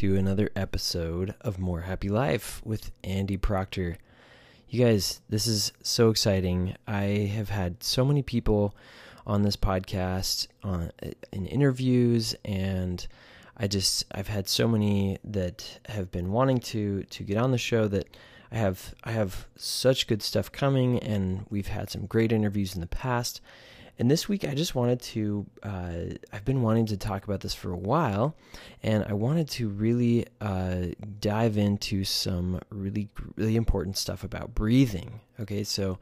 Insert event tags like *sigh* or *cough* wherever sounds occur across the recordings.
To another episode of More Happy Life with Andy Proctor. You guys, this is so exciting. I have had so many people on this podcast on in interviews and I just I've had so many that have been wanting to to get on the show that I have I have such good stuff coming and we've had some great interviews in the past. And this week, I just wanted to, uh, I've been wanting to talk about this for a while, and I wanted to really uh, dive into some really, really important stuff about breathing. Okay, so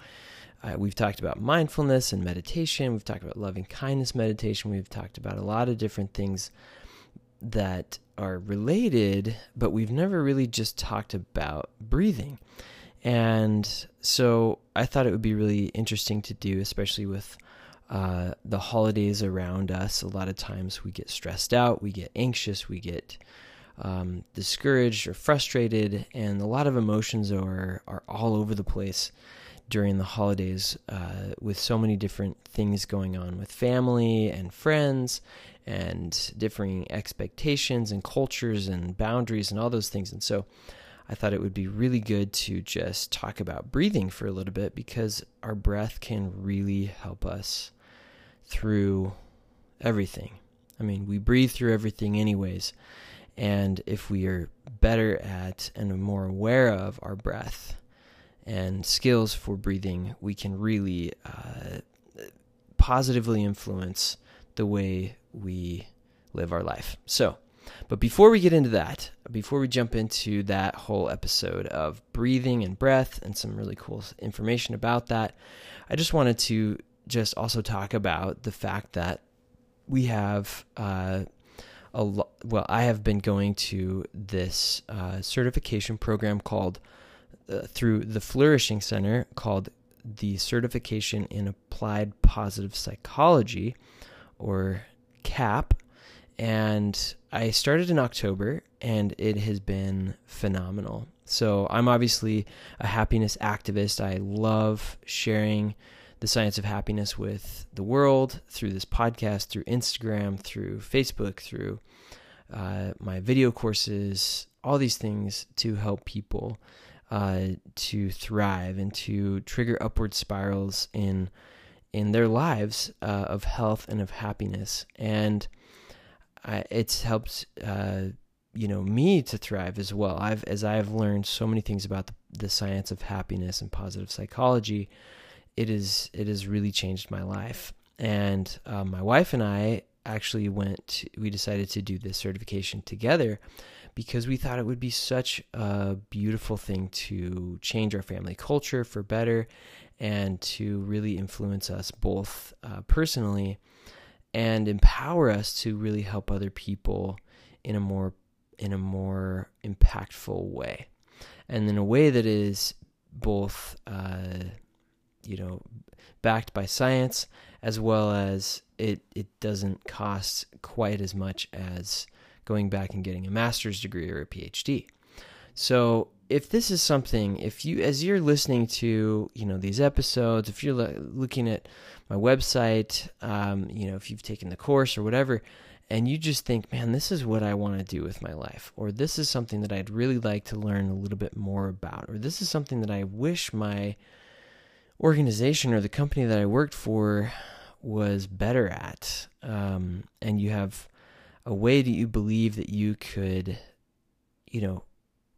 uh, we've talked about mindfulness and meditation, we've talked about loving kindness meditation, we've talked about a lot of different things that are related, but we've never really just talked about breathing. And so I thought it would be really interesting to do, especially with uh, the holidays around us, a lot of times we get stressed out, we get anxious, we get um, discouraged or frustrated, and a lot of emotions are are all over the place during the holidays uh, with so many different things going on with family and friends and differing expectations and cultures and boundaries and all those things. And so I thought it would be really good to just talk about breathing for a little bit because our breath can really help us through everything. I mean, we breathe through everything, anyways. And if we are better at and more aware of our breath and skills for breathing, we can really uh, positively influence the way we live our life. So, but before we get into that, before we jump into that whole episode of breathing and breath and some really cool information about that, I just wanted to just also talk about the fact that we have uh, a lo- well, I have been going to this uh, certification program called uh, through the Flourishing Center called the Certification in Applied Positive Psychology, or CAP, and I started in October, and it has been phenomenal. So I'm obviously a happiness activist. I love sharing the science of happiness with the world through this podcast, through Instagram, through Facebook, through uh, my video courses, all these things to help people uh, to thrive and to trigger upward spirals in in their lives uh, of health and of happiness. And I, it's helped uh, you know me to thrive as well. I've as I've learned so many things about the, the science of happiness and positive psychology it is it has really changed my life. And uh, my wife and I actually went. We decided to do this certification together because we thought it would be such a beautiful thing to change our family culture for better and to really influence us both uh, personally and empower us to really help other people in a more in a more impactful way and in a way that is both uh, you know backed by science as well as it it doesn't cost quite as much as going back and getting a master's degree or a PhD. So if this is something, if you as you're listening to you know these episodes, if you're looking at my website, um, you know if you've taken the course or whatever, and you just think, man, this is what I want to do with my life, or this is something that I'd really like to learn a little bit more about, or this is something that I wish my organization or the company that I worked for was better at, um, and you have a way that you believe that you could, you know,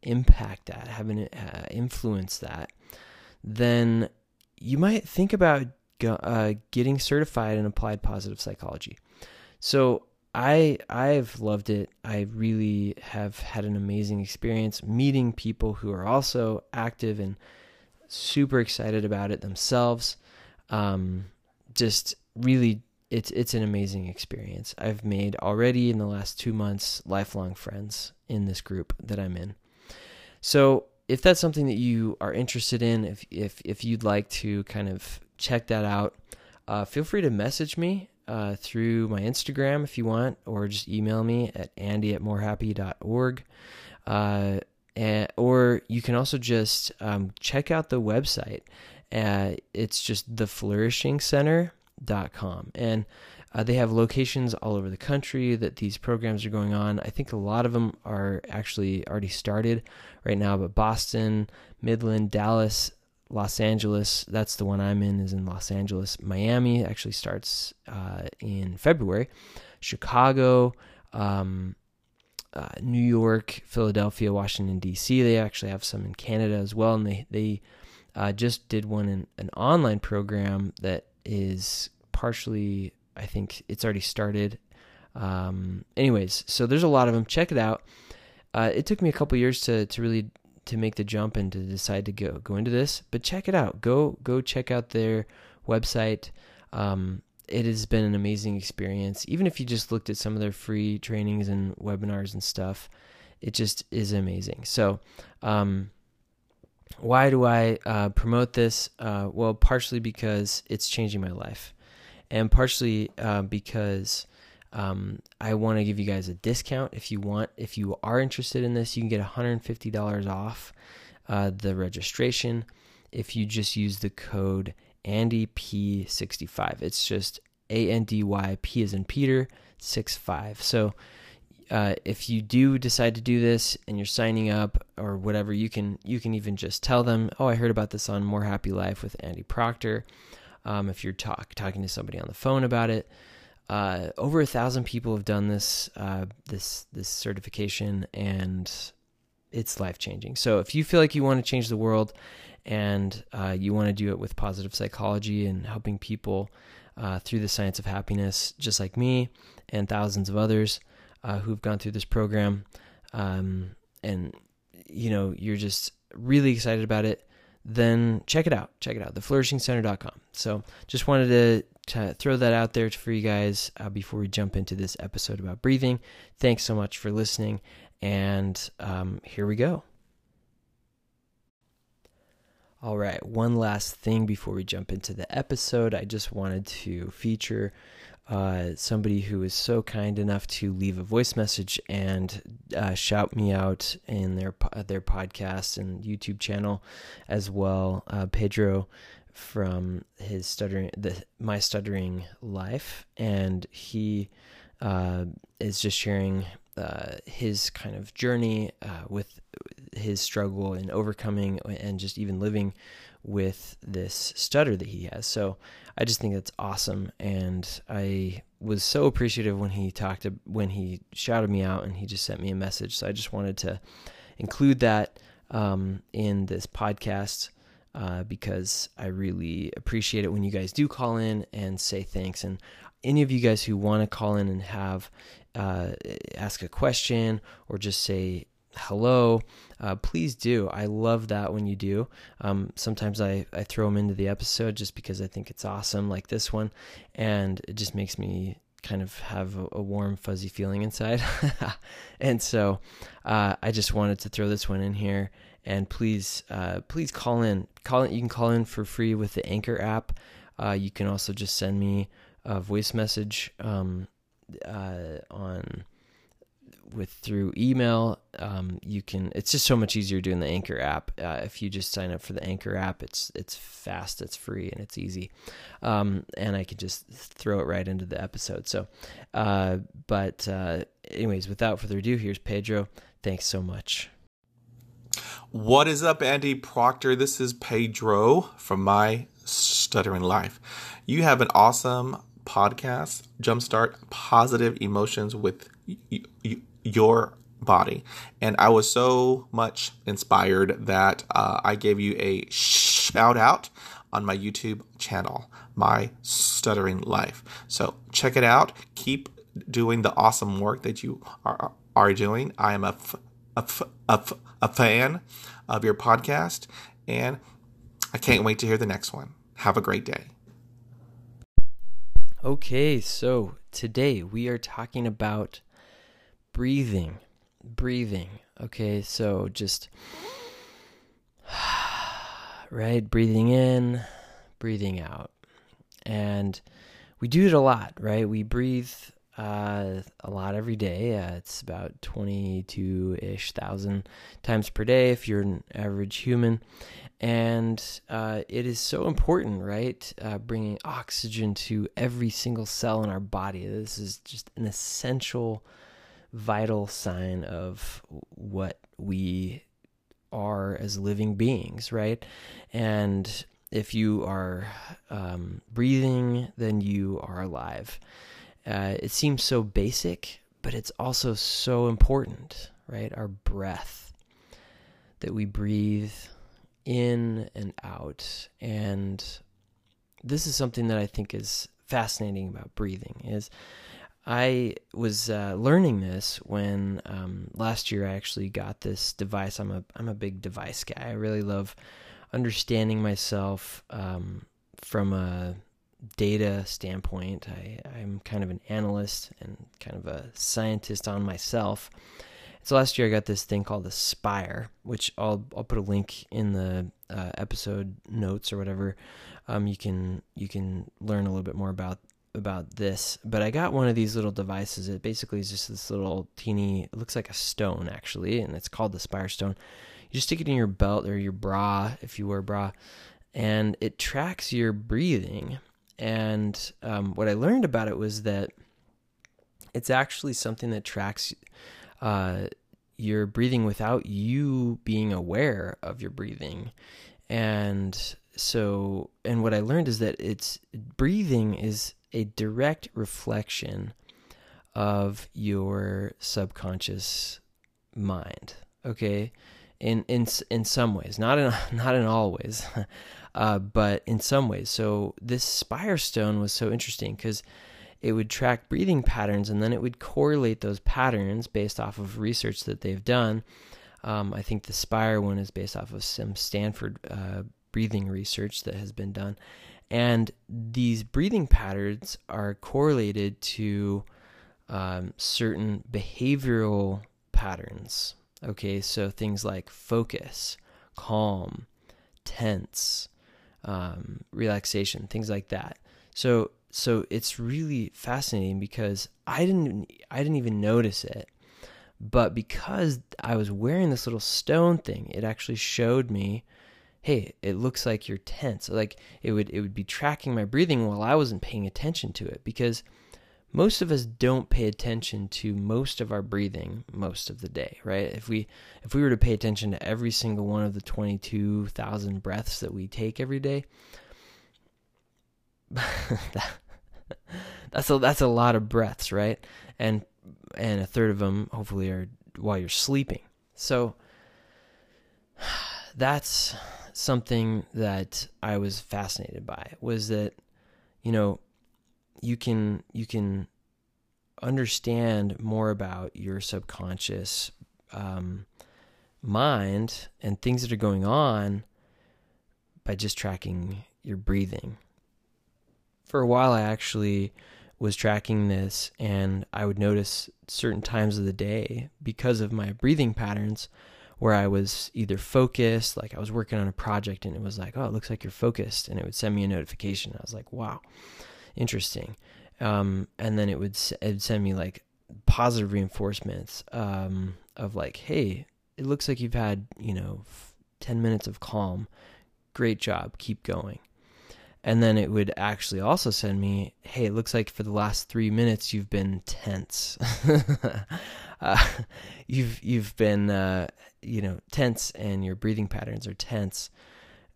impact that, have an uh, influence that, then you might think about uh, getting certified in applied positive psychology. So I I've loved it. I really have had an amazing experience meeting people who are also active and super excited about it themselves. Um, just really it's it's an amazing experience. I've made already in the last two months lifelong friends in this group that I'm in. So if that's something that you are interested in, if if if you'd like to kind of check that out, uh, feel free to message me uh, through my Instagram if you want, or just email me at andy at morehappy.org. Uh, and, or you can also just um, check out the website. Uh, it's just theflourishingcenter.com. And uh, they have locations all over the country that these programs are going on. I think a lot of them are actually already started right now, but Boston, Midland, Dallas, Los Angeles, that's the one I'm in, is in Los Angeles. Miami actually starts uh, in February. Chicago, um, uh, New York, Philadelphia, Washington D.C. They actually have some in Canada as well, and they they uh, just did one in an online program that is partially I think it's already started. Um, anyways, so there's a lot of them. Check it out. Uh, it took me a couple years to to really to make the jump and to decide to go go into this, but check it out. Go go check out their website. Um, it has been an amazing experience. Even if you just looked at some of their free trainings and webinars and stuff, it just is amazing. So, um, why do I uh, promote this? Uh, well, partially because it's changing my life and partially uh, because um, I want to give you guys a discount. If you want, if you are interested in this, you can get $150 off uh, the registration if you just use the code AndyP65. It's just A N D Y P is in Peter 65. So uh, if you do decide to do this and you're signing up or whatever, you can you can even just tell them, "Oh, I heard about this on More Happy Life with Andy Proctor." Um, if you're talk, talking to somebody on the phone about it, uh, over a thousand people have done this uh, this this certification, and it's life changing. So if you feel like you want to change the world, and uh, you want to do it with positive psychology and helping people uh, through the science of happiness, just like me and thousands of others uh, who've gone through this program, um, and you know you're just really excited about it then check it out. Check it out, theflourishingcenter.com. So just wanted to, to throw that out there for you guys uh, before we jump into this episode about breathing. Thanks so much for listening. And um, here we go. All right, one last thing before we jump into the episode. I just wanted to feature uh, somebody who was so kind enough to leave a voice message and uh, shout me out in their their podcast and YouTube channel as well. Uh, Pedro from his stuttering the my stuttering life, and he uh, is just sharing uh, his kind of journey uh, with his struggle in overcoming and just even living with this stutter that he has. So I just think that's awesome, and I was so appreciative when he talked to, when he shouted me out and he just sent me a message. So I just wanted to include that um, in this podcast uh, because I really appreciate it when you guys do call in and say thanks. And any of you guys who want to call in and have uh, ask a question or just say hello, uh, please do. I love that when you do. Um, sometimes I, I throw them into the episode just because I think it's awesome, like this one, and it just makes me kind of have a, a warm, fuzzy feeling inside. *laughs* and so uh, I just wanted to throw this one in here. And please, uh, please call in. Call in. You can call in for free with the Anchor app. Uh, you can also just send me a voice message um, uh, on with through email. Um, you can. It's just so much easier doing the Anchor app. Uh, if you just sign up for the Anchor app, it's it's fast, it's free, and it's easy. Um, and I can just throw it right into the episode. So, uh, but uh, anyways, without further ado, here's Pedro. Thanks so much. What is up, Andy Proctor? This is Pedro from My Stuttering Life. You have an awesome podcast, Jumpstart Positive Emotions with your body. And I was so much inspired that uh, I gave you a shout out on my YouTube channel, My Stuttering Life. So check it out. Keep doing the awesome work that you are, are doing. I am a, f- a, f- a, f- a fan of your podcast, and I can't wait to hear the next one. Have a great day. Okay, so today we are talking about breathing. Breathing. Okay, so just *sighs* right, breathing in, breathing out. And we do it a lot, right? We breathe uh, a lot every day. Uh, it's about 22 ish thousand times per day if you're an average human. And uh, it is so important, right? Uh, bringing oxygen to every single cell in our body. This is just an essential, vital sign of what we are as living beings, right? And if you are um, breathing, then you are alive. Uh, it seems so basic, but it's also so important, right? Our breath that we breathe in and out. And this is something that I think is fascinating about breathing is I was uh, learning this when um, last year I actually got this device. I'm a I'm a big device guy. I really love understanding myself um, from a data standpoint. I, I'm kind of an analyst and kind of a scientist on myself. So last year I got this thing called the Spire, which I'll I'll put a link in the uh, episode notes or whatever. Um, you can you can learn a little bit more about about this. But I got one of these little devices. It basically is just this little teeny. It looks like a stone actually, and it's called the Spire Stone. You just stick it in your belt or your bra if you wear a bra, and it tracks your breathing. And um, what I learned about it was that it's actually something that tracks uh, you're breathing without you being aware of your breathing. And so, and what I learned is that it's breathing is a direct reflection of your subconscious mind. Okay, in in in some ways, not in *laughs* not in all ways, *laughs* uh, but in some ways. So this spire stone was so interesting because it would track breathing patterns and then it would correlate those patterns based off of research that they've done. Um, I think the Spire one is based off of some Stanford uh, breathing research that has been done. And these breathing patterns are correlated to um, certain behavioral patterns. Okay, so things like focus, calm, tense, um, relaxation, things like that. So so it's really fascinating because I didn't I didn't even notice it. But because I was wearing this little stone thing, it actually showed me, hey, it looks like you're tense. Like it would it would be tracking my breathing while I wasn't paying attention to it because most of us don't pay attention to most of our breathing most of the day, right? If we if we were to pay attention to every single one of the 22,000 breaths that we take every day, *laughs* that's a that's a lot of breaths, right? And and a third of them hopefully are while you're sleeping. So *sighs* that's something that I was fascinated by was that you know you can you can understand more about your subconscious um, mind and things that are going on by just tracking your breathing. For a while, I actually was tracking this, and I would notice certain times of the day because of my breathing patterns where I was either focused, like I was working on a project and it was like, oh, it looks like you're focused. And it would send me a notification. I was like, wow, interesting. Um, and then it would, it'd send me like positive reinforcements um, of like, hey, it looks like you've had, you know, 10 minutes of calm. Great job. Keep going and then it would actually also send me hey it looks like for the last three minutes you've been tense *laughs* uh, *laughs* you've you've been uh, you know tense and your breathing patterns are tense.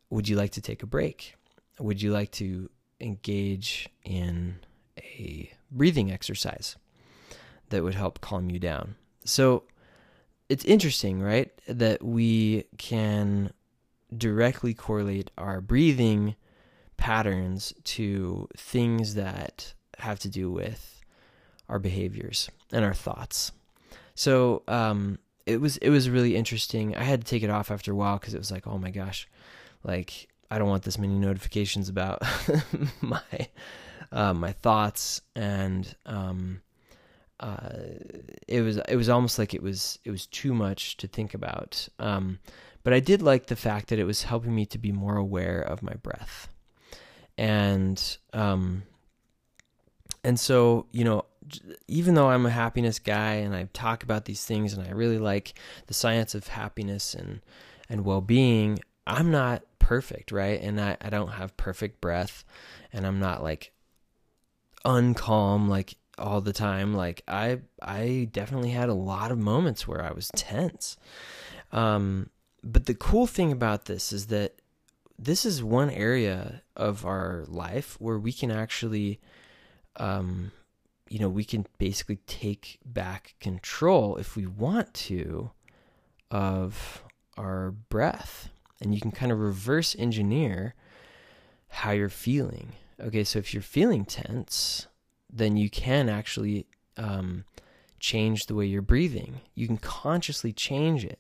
Would you like to take a break? Would you like to engage in a breathing exercise that would help calm you down? So it's interesting right that we can directly correlate our breathing patterns to things that have to do with our behaviors and our thoughts. So um, it was it was really interesting. I had to take it off after a while because it was like, oh my gosh, like I don't want this many notifications about *laughs* my uh, my thoughts, and um, uh, it was it was almost like it was it was too much to think about. Um, but I did like the fact that it was helping me to be more aware of my breath, and um, and so you know even though I'm a happiness guy and I talk about these things and I really like the science of happiness and and well-being, I'm not perfect, right? And I, I don't have perfect breath and I'm not like uncalm like all the time. Like I I definitely had a lot of moments where I was tense. Um but the cool thing about this is that this is one area of our life where we can actually um you know, we can basically take back control if we want to of our breath. And you can kind of reverse engineer how you're feeling. Okay, so if you're feeling tense, then you can actually um, change the way you're breathing. You can consciously change it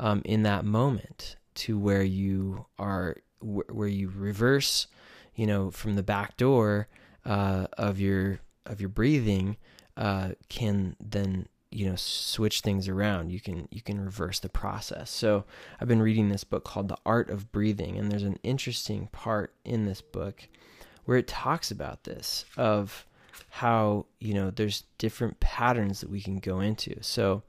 um, in that moment to where you are, where you reverse, you know, from the back door uh, of your of your breathing uh, can then you know switch things around. You can you can reverse the process. So i've been reading this book called the art of breathing and there's an interesting part in this book where it talks about this of how you know there's different patterns that we can go into. So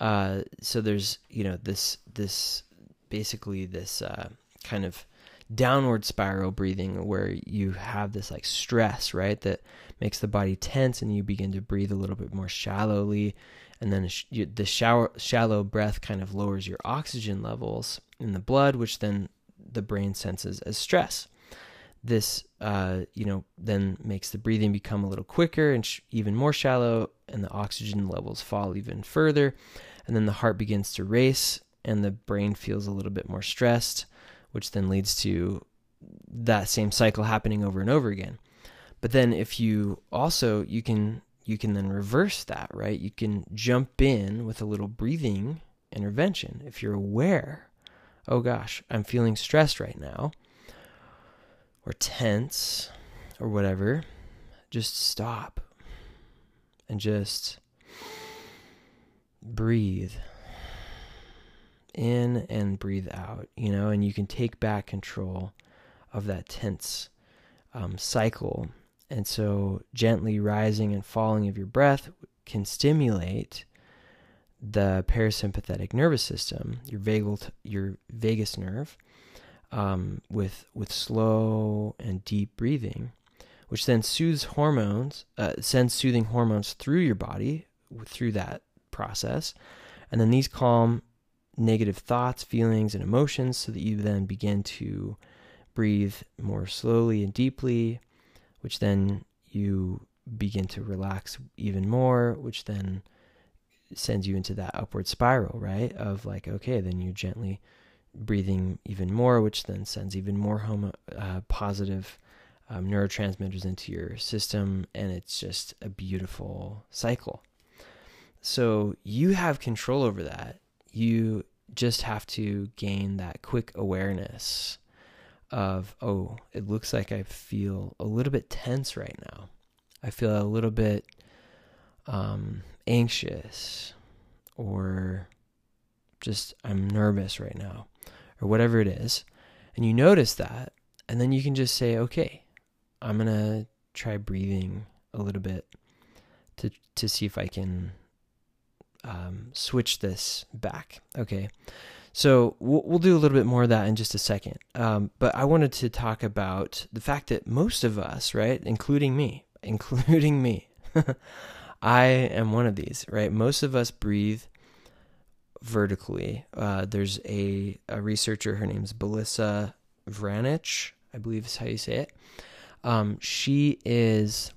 uh so there's you know this this basically this uh kind of downward spiral breathing where you have this like stress, right? That makes the body tense and you begin to breathe a little bit more shallowly. And then the shower, shallow breath kind of lowers your oxygen levels in the blood, which then the brain senses as stress. This, uh, you know, then makes the breathing become a little quicker and sh- even more shallow, and the oxygen levels fall even further. And then the heart begins to race, and the brain feels a little bit more stressed which then leads to that same cycle happening over and over again. But then if you also you can you can then reverse that, right? You can jump in with a little breathing intervention if you're aware. Oh gosh, I'm feeling stressed right now or tense or whatever. Just stop and just breathe in and breathe out, you know, and you can take back control of that tense um, cycle. And so, gently rising and falling of your breath can stimulate the parasympathetic nervous system, your vagal, your vagus nerve, um, with with slow and deep breathing, which then soothes hormones, uh, sends soothing hormones through your body through that process, and then these calm negative thoughts, feelings, and emotions so that you then begin to breathe more slowly and deeply, which then you begin to relax even more, which then sends you into that upward spiral, right? Of like, okay, then you're gently breathing even more, which then sends even more homo, uh, positive um, neurotransmitters into your system, and it's just a beautiful cycle. So you have control over that you just have to gain that quick awareness of, oh, it looks like I feel a little bit tense right now. I feel a little bit um, anxious or just I'm nervous right now or whatever it is. And you notice that. And then you can just say, okay, I'm going to try breathing a little bit to, to see if I can um, switch this back. Okay. So we'll, we'll, do a little bit more of that in just a second. Um, but I wanted to talk about the fact that most of us, right, including me, *laughs* including me, *laughs* I am one of these, right? Most of us breathe vertically. Uh, there's a, a researcher, her name's Belisa Vranich, I believe is how you say it. Um, she is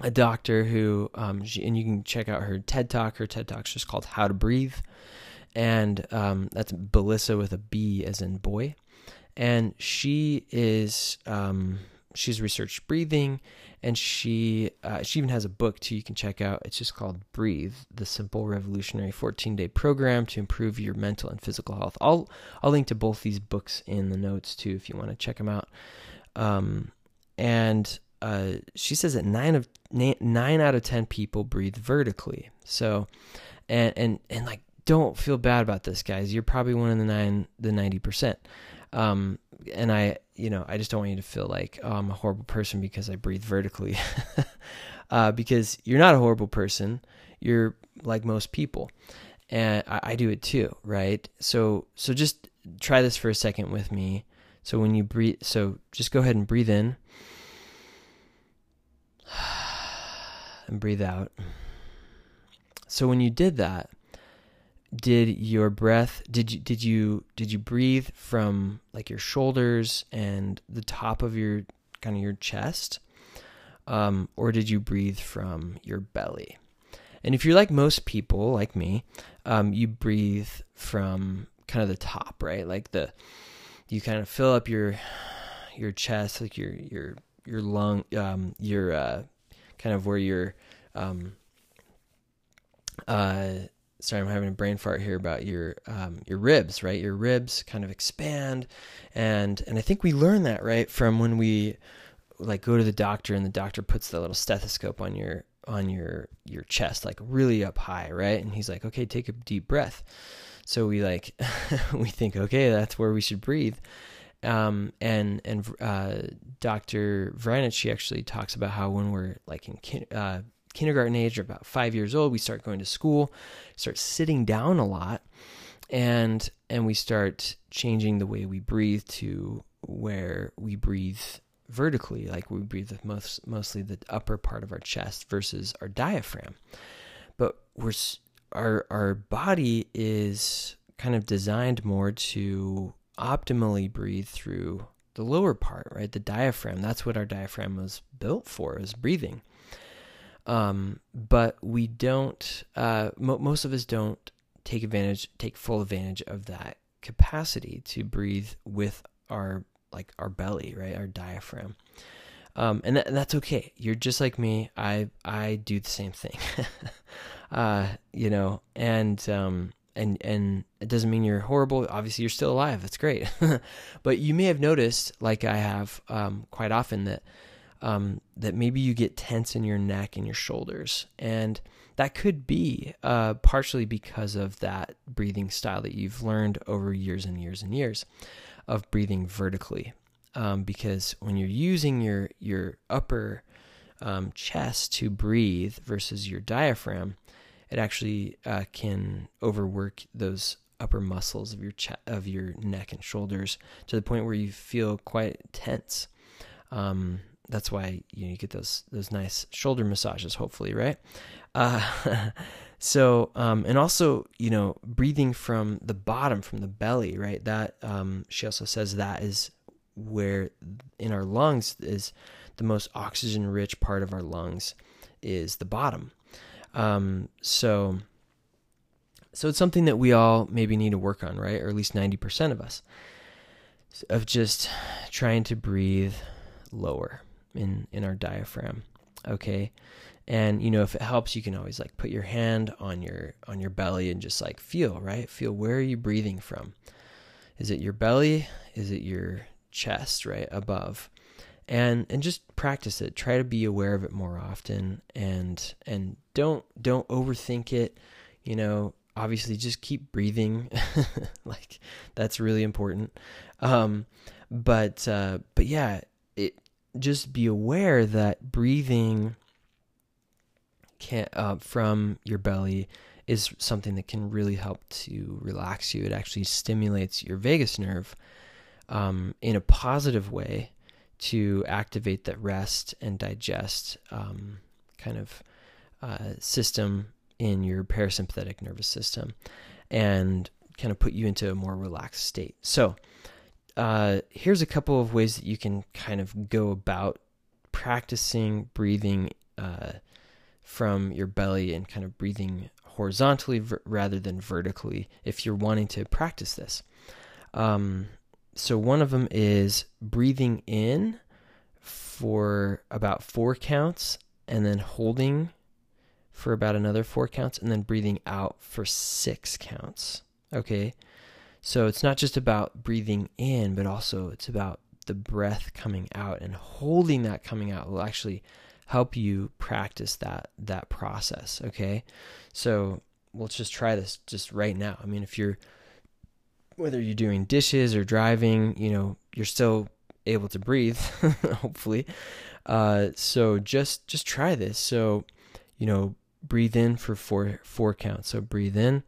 a doctor who, um, she, and you can check out her TED Talk. Her TED Talk's just called How to Breathe. And um, that's Belisa with a B as in boy. And she is, um, she's researched breathing and she, uh, she even has a book too you can check out. It's just called Breathe, the simple revolutionary 14 day program to improve your mental and physical health. I'll, I'll link to both these books in the notes too if you want to check them out. Um, and uh, she says that nine of nine out of ten people breathe vertically. So, and and and like, don't feel bad about this, guys. You're probably one of the nine, the ninety percent. Um, and I, you know, I just don't want you to feel like oh, I'm a horrible person because I breathe vertically, *laughs* uh, because you're not a horrible person. You're like most people, and I, I do it too, right? So, so just try this for a second with me. So when you breathe, so just go ahead and breathe in and breathe out. So when you did that, did your breath did you did you did you breathe from like your shoulders and the top of your kind of your chest? Um, or did you breathe from your belly? And if you're like most people like me um, you breathe from kind of the top right? Like the you kind of fill up your your chest like your your your lung um, your uh, kind of where your um, uh, sorry, I'm having a brain fart here about your um, your ribs, right? Your ribs kind of expand, and and I think we learn that right from when we like go to the doctor and the doctor puts the little stethoscope on your on your your chest like really up high, right? And he's like, okay, take a deep breath. So we like *laughs* we think, okay, that's where we should breathe. Um, and and uh, Dr. Vranich, she actually talks about how when we're like in uh, kindergarten age or about five years old, we start going to school, start sitting down a lot, and and we start changing the way we breathe to where we breathe vertically, like we breathe with most mostly the upper part of our chest versus our diaphragm. But we're our our body is kind of designed more to optimally breathe through the lower part, right? The diaphragm. That's what our diaphragm was built for, is breathing. Um, but we don't, uh, mo- most of us don't take advantage, take full advantage of that capacity to breathe with our, like our belly, right? Our diaphragm. Um, and, and that's okay. You're just like me. I, I do the same thing. *laughs* uh, you know, and, um, and and it doesn't mean you're horrible. Obviously, you're still alive. That's great. *laughs* but you may have noticed, like I have um, quite often, that um, that maybe you get tense in your neck and your shoulders. And that could be uh, partially because of that breathing style that you've learned over years and years and years of breathing vertically. Um, because when you're using your, your upper um, chest to breathe versus your diaphragm, it actually uh, can overwork those upper muscles of your ch- of your neck and shoulders to the point where you feel quite tense. Um, that's why you, know, you get those those nice shoulder massages, hopefully, right? Uh, *laughs* so, um, and also, you know, breathing from the bottom, from the belly, right? That um, she also says that is where in our lungs is the most oxygen rich part of our lungs is the bottom. Um, so, so it's something that we all maybe need to work on, right? Or at least ninety percent of us, of just trying to breathe lower in in our diaphragm okay? And you know if it helps you can always like put your hand on your on your belly and just like feel right? Feel where are you breathing from? Is it your belly? Is it your chest right above and and just practice it. Try to be aware of it more often and and don't don't overthink it. You know obviously just keep breathing. *laughs* Like that's really important. Um but uh but yeah it just be aware that breathing can uh, from your belly is something that can really help to relax you. It actually stimulates your vagus nerve um, in a positive way to activate that rest and digest um, kind of uh, system in your parasympathetic nervous system and kind of put you into a more relaxed state. So, uh, here's a couple of ways that you can kind of go about practicing breathing uh, from your belly and kind of breathing horizontally ver- rather than vertically if you're wanting to practice this. Um, so, one of them is breathing in for about four counts and then holding for about another four counts and then breathing out for six counts. Okay. So it's not just about breathing in, but also it's about the breath coming out and holding that coming out will actually help you practice that that process okay so let's just try this just right now i mean if you're whether you're doing dishes or driving you know you're still able to breathe *laughs* hopefully. Uh, so just just try this. So you know breathe in for four four counts. So breathe in.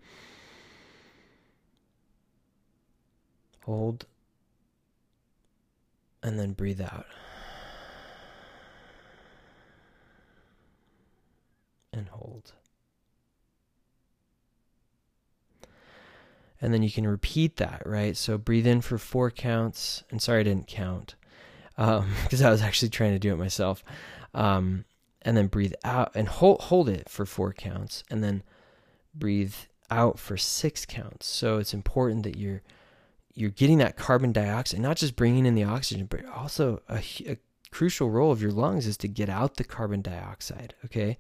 Hold. And then breathe out. And hold and then you can repeat that, right? So breathe in for four counts. And sorry I didn't count because um, *laughs* I was actually trying to do it myself. Um, and then breathe out and hold hold it for four counts, and then breathe out for six counts. So it's important that you're you're getting that carbon dioxide, not just bringing in the oxygen, but also a, a crucial role of your lungs is to get out the carbon dioxide. Okay,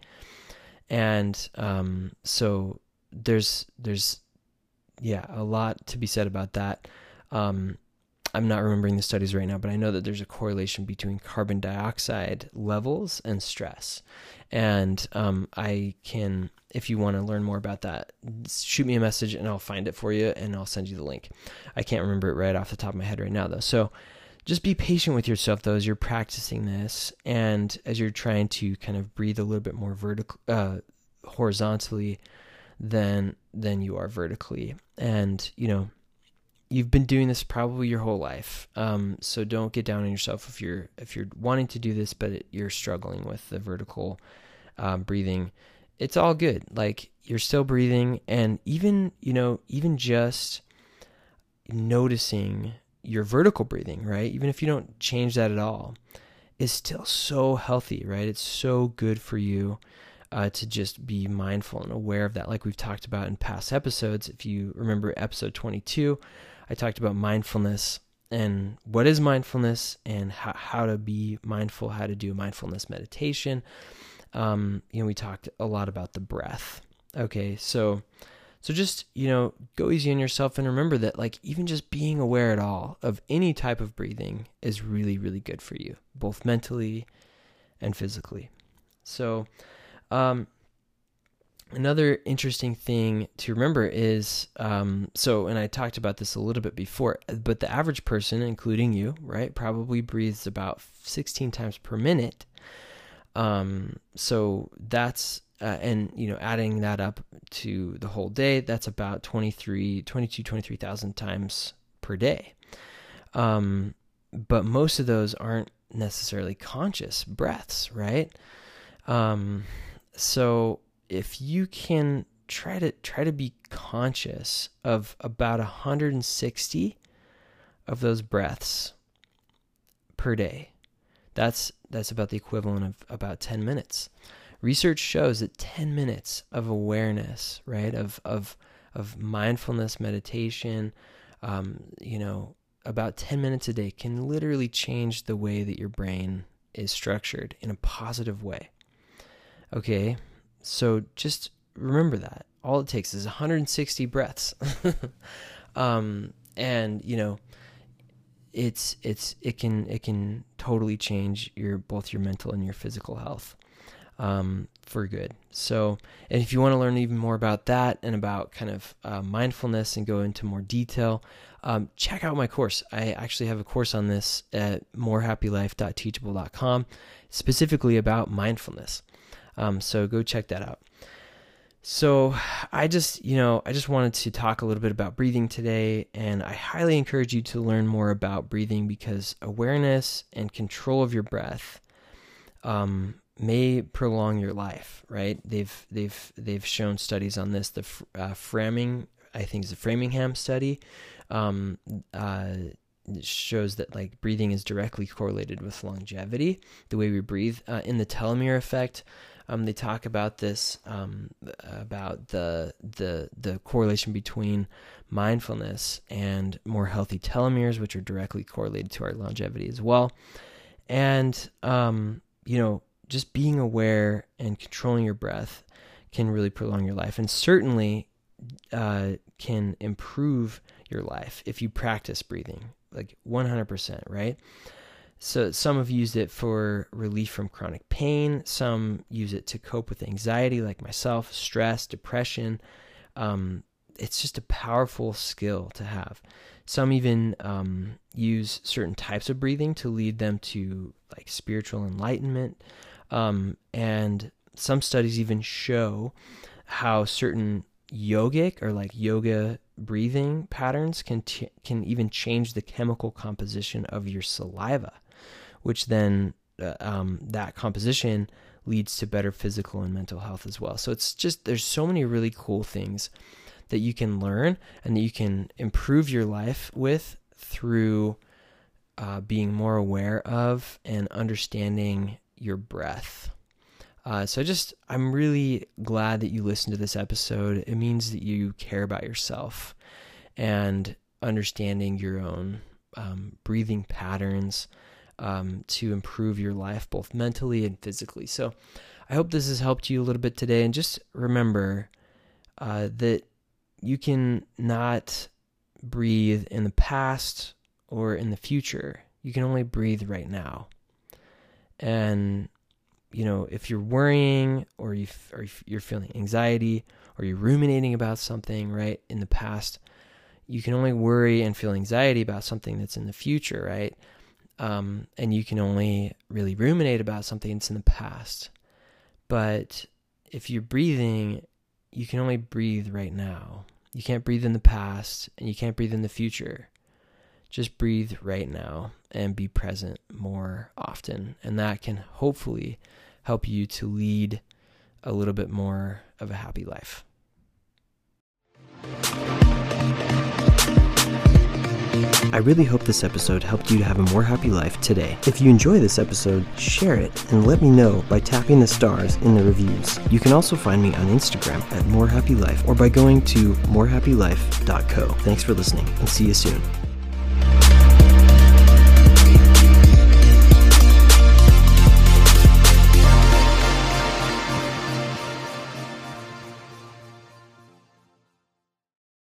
and um, so there's there's yeah, a lot to be said about that. Um, I'm not remembering the studies right now, but I know that there's a correlation between carbon dioxide levels and stress. And um, I can, if you want to learn more about that, shoot me a message and I'll find it for you and I'll send you the link. I can't remember it right off the top of my head right now, though. So just be patient with yourself, though, as you're practicing this and as you're trying to kind of breathe a little bit more vertical, uh, horizontally than than you are vertically. And you know, you've been doing this probably your whole life. Um, so don't get down on yourself if you're if you're wanting to do this, but you're struggling with the vertical um, breathing. It's all good. Like you're still breathing, and even you know, even just noticing your vertical breathing, right? Even if you don't change that at all, is still so healthy, right? It's so good for you uh, to just be mindful and aware of that, like we've talked about in past episodes. If you remember episode 22, I talked about mindfulness and what is mindfulness and how, how to be mindful, how to do mindfulness meditation. Um, you know, we talked a lot about the breath. Okay, so so just you know, go easy on yourself and remember that like even just being aware at all of any type of breathing is really really good for you, both mentally and physically. So um, another interesting thing to remember is um, so, and I talked about this a little bit before, but the average person, including you, right, probably breathes about 16 times per minute. Um, so that's uh, and you know adding that up to the whole day that's about 23 22 23,000 times per day um, but most of those aren't necessarily conscious breaths right um, so if you can try to try to be conscious of about 160 of those breaths per day. That's that's about the equivalent of about 10 minutes. Research shows that 10 minutes of awareness, right, of of of mindfulness meditation, um, you know, about 10 minutes a day can literally change the way that your brain is structured in a positive way. Okay, so just remember that. All it takes is 160 breaths. *laughs* um, and you know, it's it's it can it can totally change your both your mental and your physical health um, for good. So, and if you want to learn even more about that and about kind of uh, mindfulness and go into more detail, um, check out my course. I actually have a course on this at morehappylife.teachable.com, specifically about mindfulness. Um, so go check that out. So I just, you know, I just wanted to talk a little bit about breathing today, and I highly encourage you to learn more about breathing because awareness and control of your breath um, may prolong your life. Right? They've they've they've shown studies on this. The uh, Framing, I think, is the Framingham study. Um, uh, shows that like breathing is directly correlated with longevity, the way we breathe. Uh, in the telomere effect, um, they talk about this um, about the the the correlation between mindfulness and more healthy telomeres, which are directly correlated to our longevity as well. And um, you know, just being aware and controlling your breath can really prolong your life, and certainly uh, can improve your life if you practice breathing like 100%, right? So some have used it for relief from chronic pain. Some use it to cope with anxiety, like myself, stress, depression. Um, it's just a powerful skill to have. Some even um, use certain types of breathing to lead them to like spiritual enlightenment. Um, and some studies even show how certain yogic or like yoga breathing patterns can t- can even change the chemical composition of your saliva which then uh, um, that composition leads to better physical and mental health as well. So it's just there's so many really cool things that you can learn and that you can improve your life with through uh, being more aware of and understanding your breath. Uh, so I just I'm really glad that you listened to this episode. It means that you care about yourself and understanding your own um, breathing patterns um, to improve your life, both mentally and physically. So I hope this has helped you a little bit today. And just remember uh, that you can not breathe in the past or in the future. You can only breathe right now. And you know, if you're worrying or you or you're feeling anxiety or you're ruminating about something, right, in the past, you can only worry and feel anxiety about something that's in the future, right? Um, and you can only really ruminate about something that's in the past. But if you're breathing, you can only breathe right now. You can't breathe in the past and you can't breathe in the future. Just breathe right now and be present more often. And that can hopefully help you to lead a little bit more of a happy life. I really hope this episode helped you to have a more happy life today. If you enjoy this episode, share it and let me know by tapping the stars in the reviews. You can also find me on Instagram at More Happy Life or by going to morehappylife.co. Thanks for listening and see you soon.